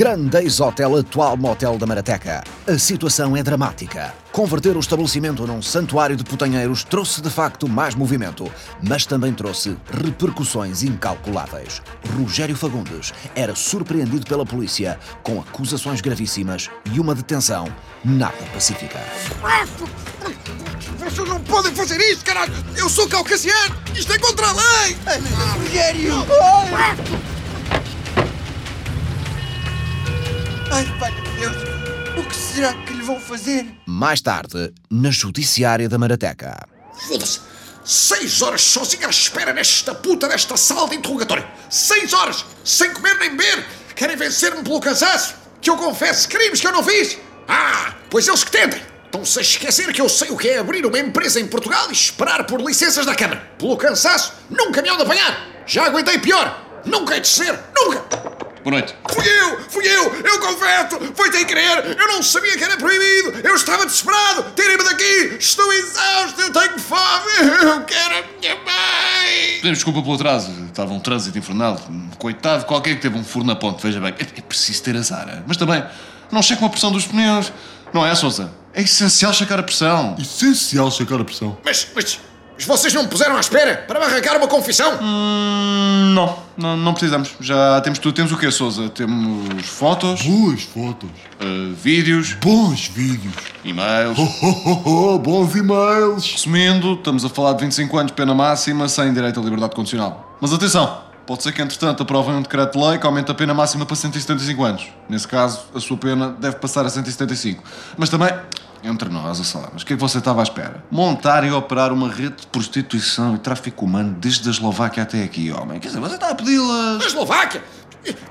Grandeis Hotel atual motel da Marateca. A situação é dramática. Converter o estabelecimento num santuário de putanheiros trouxe de facto mais movimento, mas também trouxe repercussões incalculáveis. Rogério Fagundes era surpreendido pela polícia com acusações gravíssimas e uma detenção nada pacífica. Vocês não podem fazer isto, caralho! Eu sou caucasiano! Isto é contra a lei! Rogério! Ai, pai de Deus! O que será que lhe vão fazer? Mais tarde, na judiciária da Marateca. Foda-se! Seis horas sozinho à espera nesta puta desta sala de interrogatório! Seis horas! Sem comer nem beber! Querem vencer-me pelo cansaço? Que eu confesse crimes que eu não fiz? Ah! Pois eles que tentem! Estão-se a esquecer que eu sei o que é abrir uma empresa em Portugal e esperar por licenças da Câmara. Pelo cansaço, nunca me hão de apanhar! Já aguentei pior! Nunca hei de ser! Nunca! Boa noite. Fui eu! Fui eu! Eu confesso! Foi sem querer! Eu não sabia que era proibido! Eu estava desesperado! Tirem-me daqui! Estou exausto! Eu tenho fome! Eu quero a minha mãe! Pedimos desculpa pelo atraso. Estava um trânsito infernal. Coitado, qualquer que teve um furo na ponte, veja bem. É, é preciso ter azar. Mas também, não cheque uma pressão dos pneus. Não é, Sousa? É essencial checar a pressão. Essencial checar a pressão. Mas, mas, mas vocês não me puseram à espera para me arrancar uma confissão? Hum, não, não, não precisamos. Já temos tudo. Temos o quê, Sousa? Temos fotos, Boas fotos. eh, vídeos, Bons vídeos. e-mails. Oh, oh, oh, oh, bons e-mails. Resumindo, estamos a falar de 25 anos de pena máxima sem direito à liberdade condicional. Mas atenção, pode ser que entretanto aprovem um decreto de lei que aumente a pena máxima para 175 anos. Nesse caso, a sua pena deve passar a 175. Mas também, entre nós, a mas o que é que você estava à espera? Montar e operar uma rede de prostituição e tráfico humano desde a Eslováquia até aqui, homem. Quer dizer, você está a pedi-las. Na Eslováquia?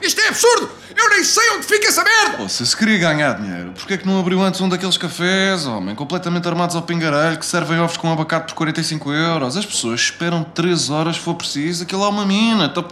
Isto é absurdo! Eu nem sei onde fica essa merda! Pô, se se queria ganhar dinheiro, porquê é que não abriu antes um daqueles cafés, homem, completamente armados ao pingarelho, que servem ovos com abacate por 45 euros? As pessoas esperam 3 horas se for preciso, aquilo é uma mina. Então,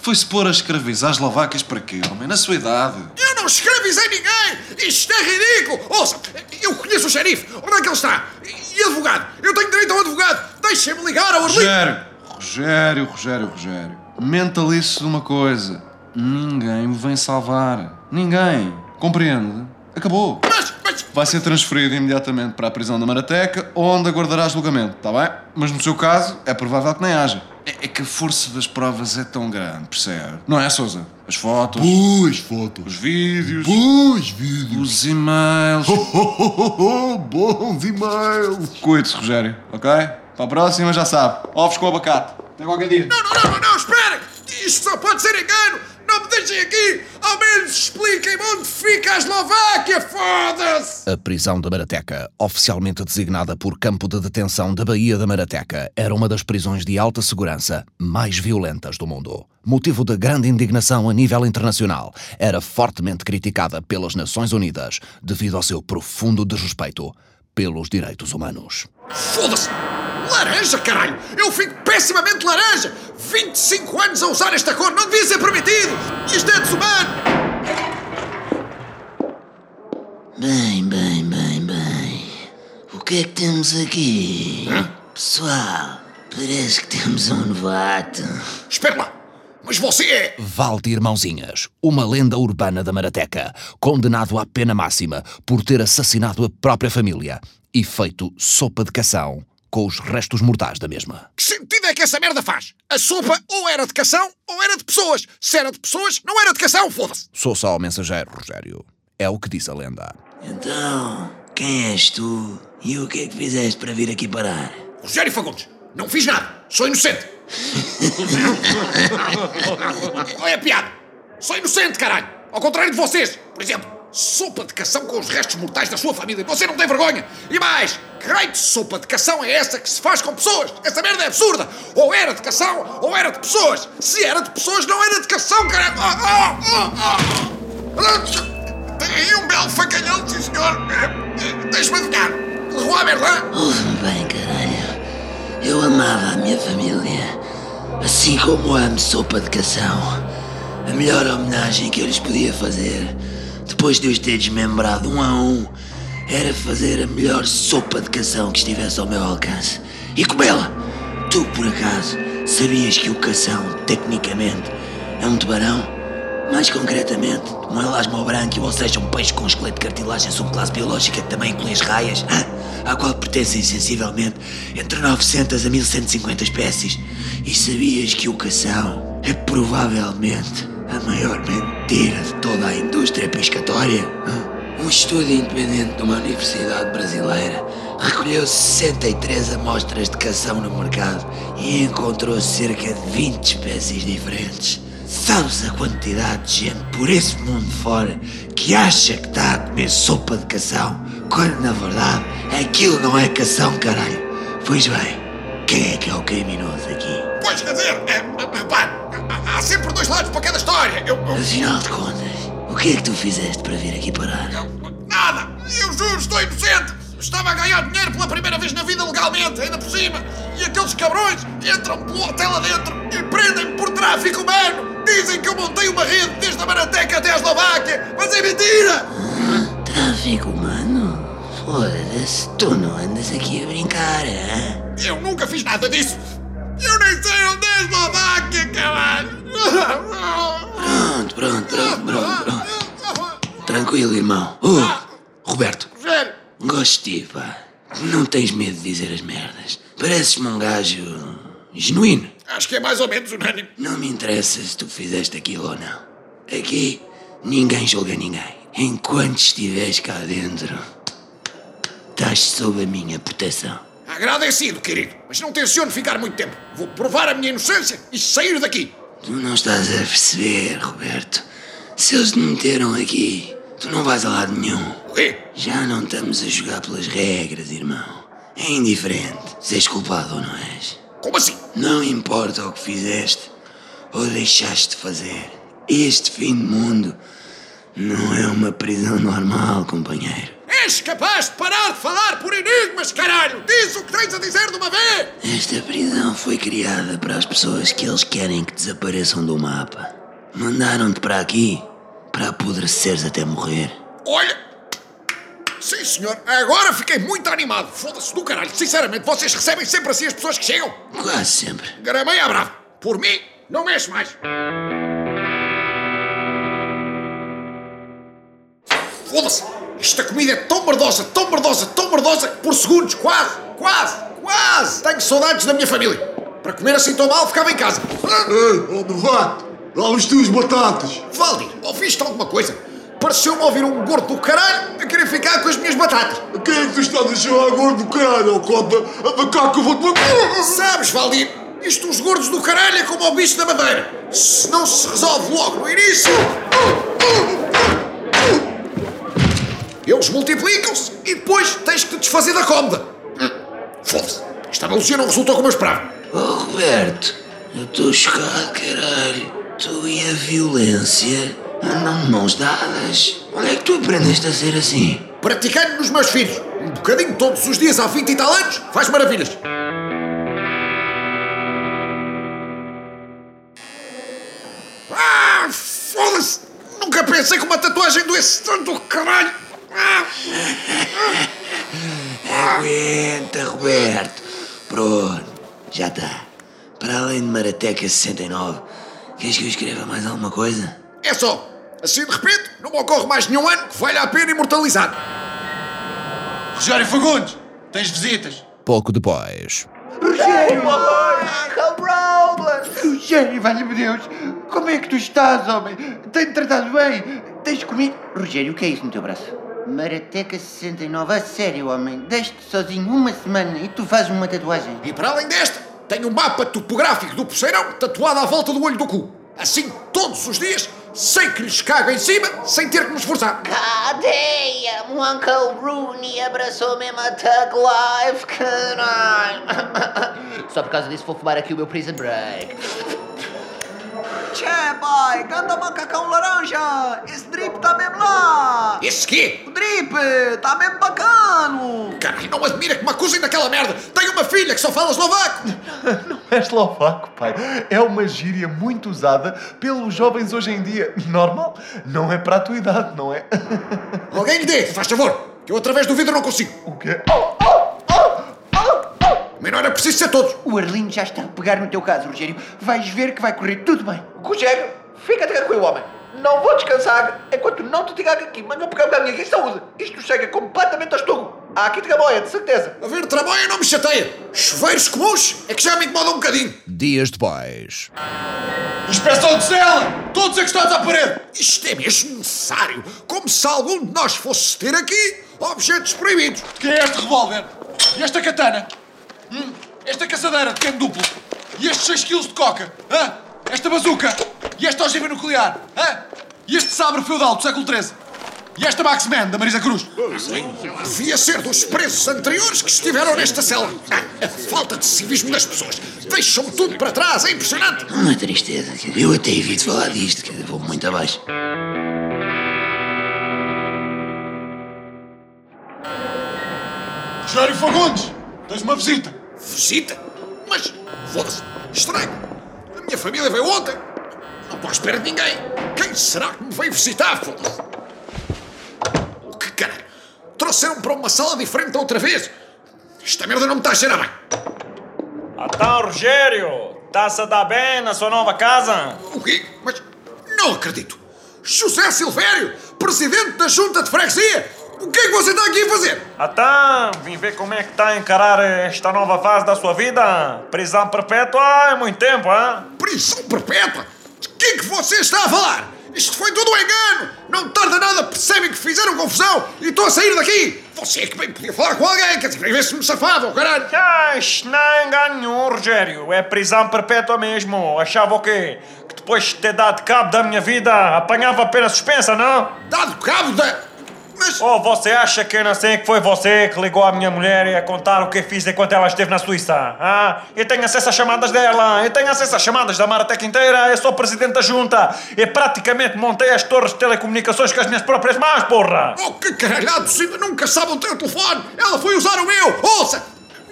Foi-se pôr a escravizar eslováquias para quê, homem? Na sua idade. Eu não escravizei ninguém! Isto é ridículo! Ouça, eu conheço o xerife. Onde é que ele está? E advogado? Eu tenho direito a um advogado. Deixem-me ligar ao Arlindo. Rogério, Rogério, Rogério, Rogério. Mentalize-se de uma coisa. Ninguém me vem salvar. Ninguém. Compreende? Acabou. Mas, mas... Vai ser transferido imediatamente para a prisão da Marateca, onde aguardará julgamento, está bem? Mas no seu caso, é provável que nem haja. É, é que a força das provas é tão grande, percebe? Não é, Sousa? As fotos, Boas fotos. os vídeos, Bons vídeos. os e-mails. Oh, oh, oh, oh, bons e-mails. Cuide-se, Rogério, ok? Para a próxima já sabe. Ovos com abacate. Até qualquer dia. Não, não, não, não, esperem! Isto só pode ser engano! Não me deixem aqui! Ao menos expliquem-me onde fica a Eslováquia, foda-se! A prisão da Marateca, oficialmente designada por campo de detenção da Baía da Marateca, era uma das prisões de alta segurança mais violentas do mundo. Motivo de grande indignação a nível internacional, era fortemente criticada pelas Nações Unidas devido ao seu profundo desrespeito pelos direitos humanos. Foda-se! Laranja, caralho! Eu fico pessimamente laranja! 25 anos a usar esta cor não devia ser permitido! Isto é desumano! Bem, bem, bem, bem. O que é que temos aqui? Pessoal, parece que temos um novato. Espera lá! Mas você é. Valdir Mãozinhas, uma lenda urbana da Marateca, condenado à pena máxima por ter assassinado a própria família e feito sopa de cação com os restos mortais da mesma. Que sentido é que essa merda faz? A sopa ou era de cação ou era de pessoas. Se era de pessoas, não era de cação, foda-se! Sou só o mensageiro, Rogério. É o que diz a lenda. Então, quem és tu e o que é que fizeste para vir aqui parar? Rogério Fagundes, não fiz nada. Sou inocente. Olha a piada. Sou inocente, caralho. Ao contrário de vocês. Por exemplo, sopa de cação com os restos mortais da sua família. Você não tem vergonha. E mais, que raio de sopa de cação é essa que se faz com pessoas? Essa merda é absurda. Ou era de cação, ou era de pessoas. Se era de pessoas, não era de cação, caralho. Ah, ah, ah. Tem aí um belo facalhão, sim senhor. Deixa-me adivinhar. Levou a merda? Ouve-me bem, caralho. Eu amava a minha família. Assim como amo sopa de cação. A melhor homenagem que eu lhes podia fazer, depois de os ter desmembrado um a um, era fazer a melhor sopa de cação que estivesse ao meu alcance. E comê-la! Tu, por acaso, sabias que o cação, tecnicamente, é um tubarão? Mais concretamente, um elasmo branco, ou seja, um peixe com um esqueleto de cartilagem subclasse biológica que também inclui as raias, à qual pertencem sensivelmente entre 900 a 1150 espécies. E sabias que o cação é provavelmente a maior mentira de toda a indústria pescatória? Um estudo independente de uma universidade brasileira recolheu 63 amostras de cação no mercado e encontrou cerca de 20 espécies diferentes. Sabes a quantidade de gente por esse mundo fora que acha que está a comer sopa de cação, quando na verdade aquilo não é cação, caralho. Pois bem, quem é que é o criminoso aqui? Pois, quer dizer, é, é, pá, há- sempre dois lados para cada história. Eu, eu- Afinal de contas, o que é que tu fizeste para vir aqui parar? Nada! Eu juro, estou inocente! Estava a ganhar dinheiro pela primeira vez na vida legalmente, ainda por cima! E aqueles cabrões entram pelo hotel adentro e prendem-me por tráfico humano! Dizem que eu montei uma rede desde a Marateca até a Eslováquia! Mas é mentira! Tráfico humano? Foda-se, tu não andas aqui a brincar, hein? Eu nunca fiz nada disso! Eu nem sei onde é a Eslováquia, caralho! Pronto, pronto, pronto, pronto, pronto. Tranquilo, irmão. Oh, Roberto, Rogério! gosto de ti, pá. Não tens medo de dizer as merdas. Pareces-me um gajo genuíno. Acho que é mais ou menos unânime. Não me interessa se tu fizeste aquilo ou não. Aqui, ninguém julga ninguém. Enquanto estiveres cá dentro, estás sob a minha proteção. Agradecido, querido, mas não tenciono ficar muito tempo. Vou provar a minha inocência e sair daqui. Tu não estás a perceber, Roberto. Se eles te meteram aqui, tu não vais a lado nenhum. O quê? Já não estamos a jogar pelas regras, irmão. É indiferente se és culpado ou não és. Como assim? Não importa o que fizeste ou deixaste de fazer. Este fim de mundo não é uma prisão normal, companheiro. És capaz de parar de falar por enigmas, caralho! Diz o que tens a dizer de uma vez! Esta prisão foi criada para as pessoas que eles querem que desapareçam do mapa. Mandaram-te para aqui para apodreceres até morrer. Olha! Sim, senhor, agora fiquei muito animado. Foda-se do caralho. Sinceramente, vocês recebem sempre assim as pessoas que chegam? Quase sempre. Garamei à brava. Por mim, não mexe mais. Foda-se! Esta comida é tão merdosa, tão merdosa, tão merdosa que por segundos, quase, quase, quase, tenho saudades da minha família. Para comer assim tão mal, ficava em casa. Ei, ó novato, dá as tuas batatas. Valdir, ouviste alguma coisa? Pareceu-me ouvir um gordo do caralho a querer ficar com as minhas batatas. Quem é que tu estás a chamar gordo do caralho, ó cota? A que eu vou-te matar. Sabes, Valdir, isto os gordos do caralho é como o bicho da madeira. Se não se resolve logo no início, eles multiplicam-se e depois tens que te desfazer da cómoda. Hum, Foda-se, esta analogia não resultou como eu esperava. Oh, Roberto, eu estou chocado, caralho. Tu e a violência andam mãos dadas. Onde é que tu aprendeste a ser assim? Praticando nos meus filhos, um bocadinho todos os dias há 20 e tal anos, faz maravilhas. Ah, foda-se! Nunca pensei que uma tatuagem doesse tanto caralho! Ah, Aguenta, Roberto. Pronto, já está. Para além de Marateca 69, queres que eu escreva mais alguma coisa? É só, assim de repente, não me ocorre mais nenhum ano que valha a pena imortalizar. Rogério Fagundes, tens visitas. Pouco depois. Rogério, valha-me Deus! Como é que tu estás, homem? Tenho tratado bem? Tens comigo? Rogério, o que é isso no teu braço? Marateca 69, a sério, homem. Deixe-te sozinho uma semana e tu fazes uma tatuagem. E para além desta, tenho um mapa topográfico do Poceirão tatuado à volta do olho do cu. Assim, todos os dias, sem que lhes cago em cima, sem ter que me esforçar. Cadeia! O Uncle Rooney abraçou mesmo a Tug Life, caralho! Só por causa disso vou fumar aqui o meu Prison Break. Tchê, pai, ganda macacão laranja! Esse drip tá mesmo lá! Esse quê? O drip tá mesmo bacano! Caralho, não admira que me acusem daquela merda. Tenho uma filha que só fala eslovaco. Não é eslovaco, pai. É uma gíria muito usada pelos jovens hoje em dia. Normal? Não é para a tua idade, não é? Alguém lhe dê, faz favor, que eu através do vidro não consigo. O quê? Mas não era preciso ser todos. O Arlindo já está a pegar no teu caso, Rogério. Vais ver que vai correr tudo bem. Rogério, fica tranquilo, homem! Não vou descansar enquanto não te que aqui, mas não pegamos a minha aqui saúde. Isto chega completamente ao estômago. Há aqui trabalha, de certeza. A ver, trabalho não me chateia. Chuveiros comuns é que já me incomoda um bocadinho. Dias depois. Inspeção de cela! Todos encostados à parede! Isto é mesmo necessário. Como se algum de nós fosse ter aqui objetos proibidos. De quem é este revólver? E esta katana? Hum? Esta caçadeira de cano duplo? E estes 6 kg de coca? Hã? Esta bazuca? E esta ogiva nuclear? Hã? E este sabre feudal do século XIII? E esta Maxman da Marisa Cruz? Devia ser dos presos anteriores que estiveram nesta cela. Ah, a falta de civismo das pessoas. Deixam tudo para trás, é impressionante. Uma tristeza, eu até evito falar disto, dizer, vou muito abaixo. Rogério Fagundes! Tens uma visita! Visita? Mas, foda-se, estranho. A minha família veio ontem. Não estou à espera de ninguém. Quem será que me veio visitar, foda-se? O que caralho? Trouxeram para uma sala diferente outra vez. Esta merda não me está a cheirar bem. Então, Rogério, está-se a dar bem na sua nova casa? O quê? Mas não acredito. José Silvério, presidente da Junta de Freguesia. O que é que você está aqui a fazer? Então, vim ver como é que está a encarar esta nova fase da sua vida. Prisão perpétua é muito tempo, hein? Prisão perpétua? De que é que você está a falar? Isto foi tudo um engano! Não tarda nada, percebem que fizeram confusão e estou a sair daqui! Você é que bem podia falar com alguém, quer dizer, ver se me safava, oh, caralho! Ah, isto não é engano nenhum, Rogério. É prisão perpétua mesmo. Achava o quê? Que depois de ter dado cabo da minha vida, apanhava pena suspensa, não? Dado cabo da... Mas... Ou você acha que eu não sei que foi você que ligou à minha mulher e a contar o que fiz enquanto ela esteve na Suíça? Ah, eu tenho acesso às chamadas dela, eu tenho acesso às chamadas da Maratec inteira, eu sou presidente da junta. Eu praticamente montei as torres de telecomunicações com as minhas próprias mãos, porra! Oh, que caralhado, Cida, nunca sabe o teu telefone! Ela foi usar o meu! Ouça!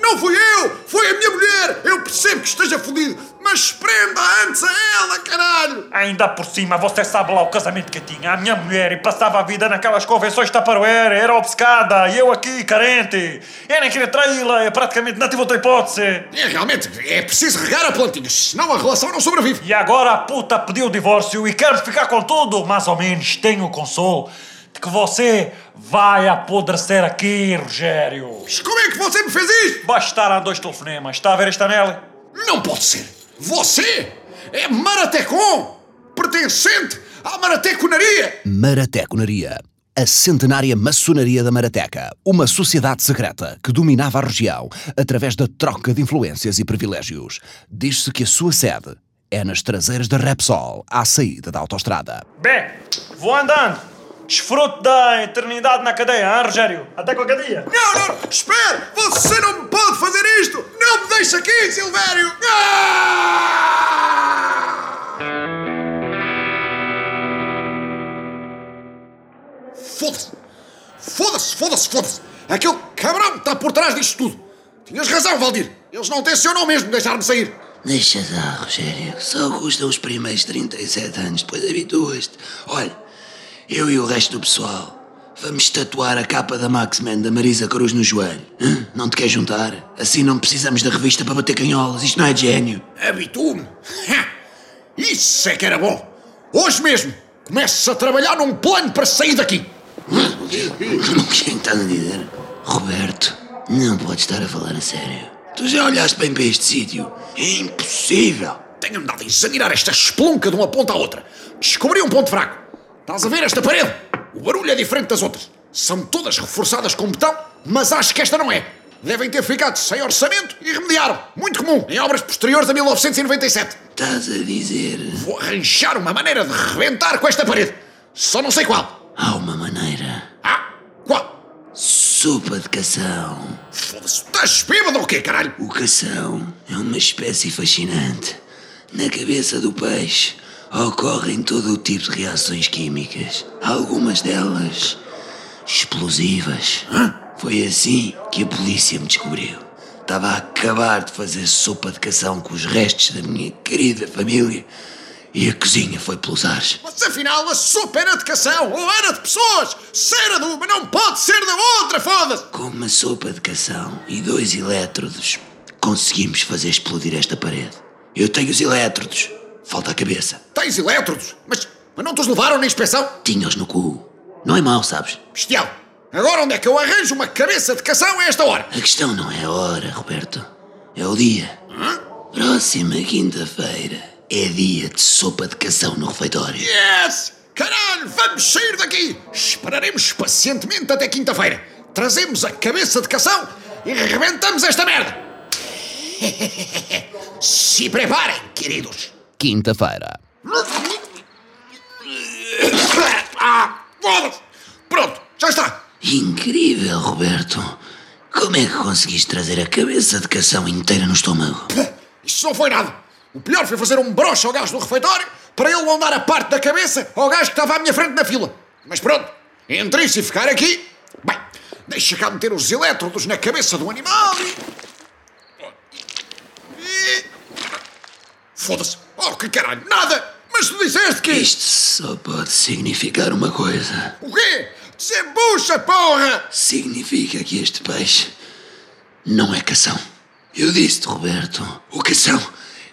Não fui eu! Foi a minha mulher! Eu percebo que esteja fodido, mas prenda antes a ela, caralho! Ainda por cima, você sabe lá o casamento que eu tinha. A minha mulher e passava a vida naquelas convenções de Tupperware, era obcecada, e eu aqui, carente. Eu nem queria traí-la, eu praticamente não tive outra hipótese. É, realmente, é preciso regar a plantinha, senão a relação não sobrevive. E agora a puta pediu o divórcio e quer-me ficar com tudo. Mais ou menos tenho o consolo de que você vai apodrecer aqui, Rogério. Mas como é que você me fez isto? Bastar a dois telefonemas. Está a ver este anel? Não pode ser. Você é Maratecon, pertencente à Marateconaria. Marateconaria. A centenária maçonaria da Marateca, uma sociedade secreta que dominava a região através da troca de influências e privilégios. Diz-se que a sua sede é nas traseiras da Repsol, à saída da autostrada. Bem, vou andando. Desfruto da eternidade na cadeia, hein, Rogério? Até qualquer dia. Não, não, espere! Você não me pode fazer isto! Não me deixe aqui, Silvério! Ah! Foda-se! Foda-se, foda-se, foda-se! Aquele cabrão está por trás disto tudo! Tinhas razão, Valdir! Eles não tencionam mesmo deixar-me sair! Deixa dar, Rogério. Só custam os primeiros 37 anos, depois habituas-te. Olha, eu e o resto do pessoal vamos tatuar a capa da Maxman da Marisa Cruz no joelho. Hã? Não te quer juntar? Assim não precisamos da revista para bater canholas. Isto não é de gênio. Habituo-me! Isso é que era bom! Hoje mesmo começo a trabalhar num plano para sair daqui! O que estás a dizer? Roberto, não podes estar a falar a sério. Tu já olhaste bem para este sítio? É impossível. Tenho andado a examinar esta espelunca de uma ponta à outra. Descobri um ponto fraco. Estás a ver esta parede? O barulho é diferente das outras. São todas reforçadas com betão, mas acho que esta não é. Devem ter ficado sem orçamento e remediaram. Muito comum em obras posteriores a 1997. Estás a dizer. Vou arranjar uma maneira de rebentar com esta parede. Só não sei qual. Há uma maneira. Ah, qual? Sopa de cação. Foda-se, estás bêbado ou quê, caralho? O cação é uma espécie fascinante. Na cabeça do peixe ocorrem todo o tipo de reações químicas. Algumas delas explosivas. Foi assim que a polícia me descobriu. Estava a acabar de fazer sopa de cação com os restos da minha querida família e a cozinha foi pelos ares. Mas afinal a sopa era de cação ou era de pessoas. Se era de uma, não pode ser da outra, foda-se! Com uma sopa de cação e dois elétrodos, conseguimos fazer explodir esta parede. Eu tenho os elétrodos, falta a cabeça. Tens elétrodos? Mas Mas não te os levaram na inspeção? Tinha-os no cu. Não é mau, sabes? Bestial! Agora onde é que eu arranjo uma cabeça de cação a esta hora? A questão não é a hora, Roberto. É o dia. Próxima quinta-feira é dia de sopa de cação no refeitório. Yes! Caralho, vamos sair daqui! Esperaremos pacientemente até quinta-feira. Trazemos a cabeça de cação e rebentamos esta merda! Se preparem, queridos! Quinta-feira. Ah, foda-se! Pronto, já está! Incrível, Roberto. Como é que conseguiste trazer a cabeça de cação inteira no estômago? Isto não foi nada! O pior foi fazer um broche ao gajo do refeitório para ele não dar a parte da cabeça ao gajo que estava à minha frente na fila. Mas pronto, entre isso e ficar aqui, bem, deixa cá meter os elétrodos na cabeça do animal e. e... Foda-se! Oh, que caralho! Nada! Mas tu disseste que. Isto só pode significar uma coisa. O quê? Desembucha, porra! Significa que este peixe não é cação. Eu disse-te, Roberto, o cação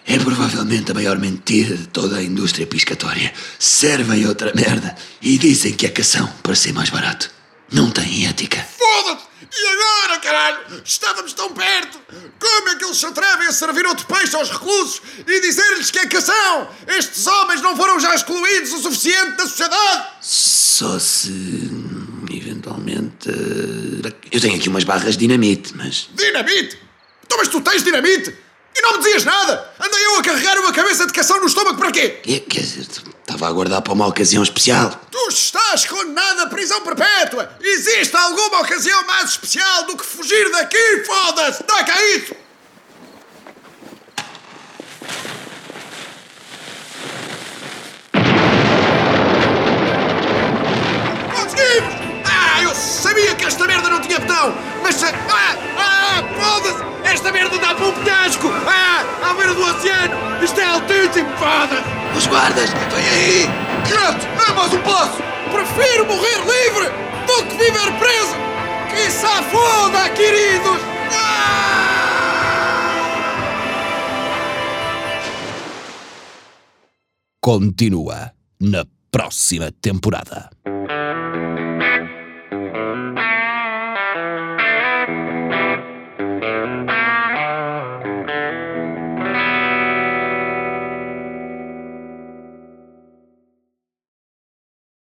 é provavelmente a maior mentira de toda a indústria piscatória. Servem outra merda e dizem que é cação para ser mais barato. Não tem ética. Foda-se! E agora, caralho? Estávamos tão perto! Como é que eles se atrevem a servir outro peixe aos reclusos e dizer-lhes que é cação? Estes homens não foram já excluídos o suficiente da sociedade? Só se. eventualmente. Eu tenho aqui umas barras de dinamite, mas. Dinamite? Então, mas tu tens dinamite? E não me dizias nada! Andei eu a carregar uma cabeça de cação no estômago para quê? Quer dizer, estava a guardar para uma ocasião especial. Tu estás condenado à prisão perpétua! Existe alguma ocasião mais especial do que fugir daqui, foda-se! Cá isso! Que esta merda não tinha botão! Mas. Ah! Ah! Foda-se! Esta merda dá para um penhasco! Ah! À beira do oceano! Isto é altíssimo! Foda-se! Os guardas, vem aí! Quieto! É mais um passo! Prefiro morrer livre do que viver preso! Que se foda, queridos! Continua na próxima temporada.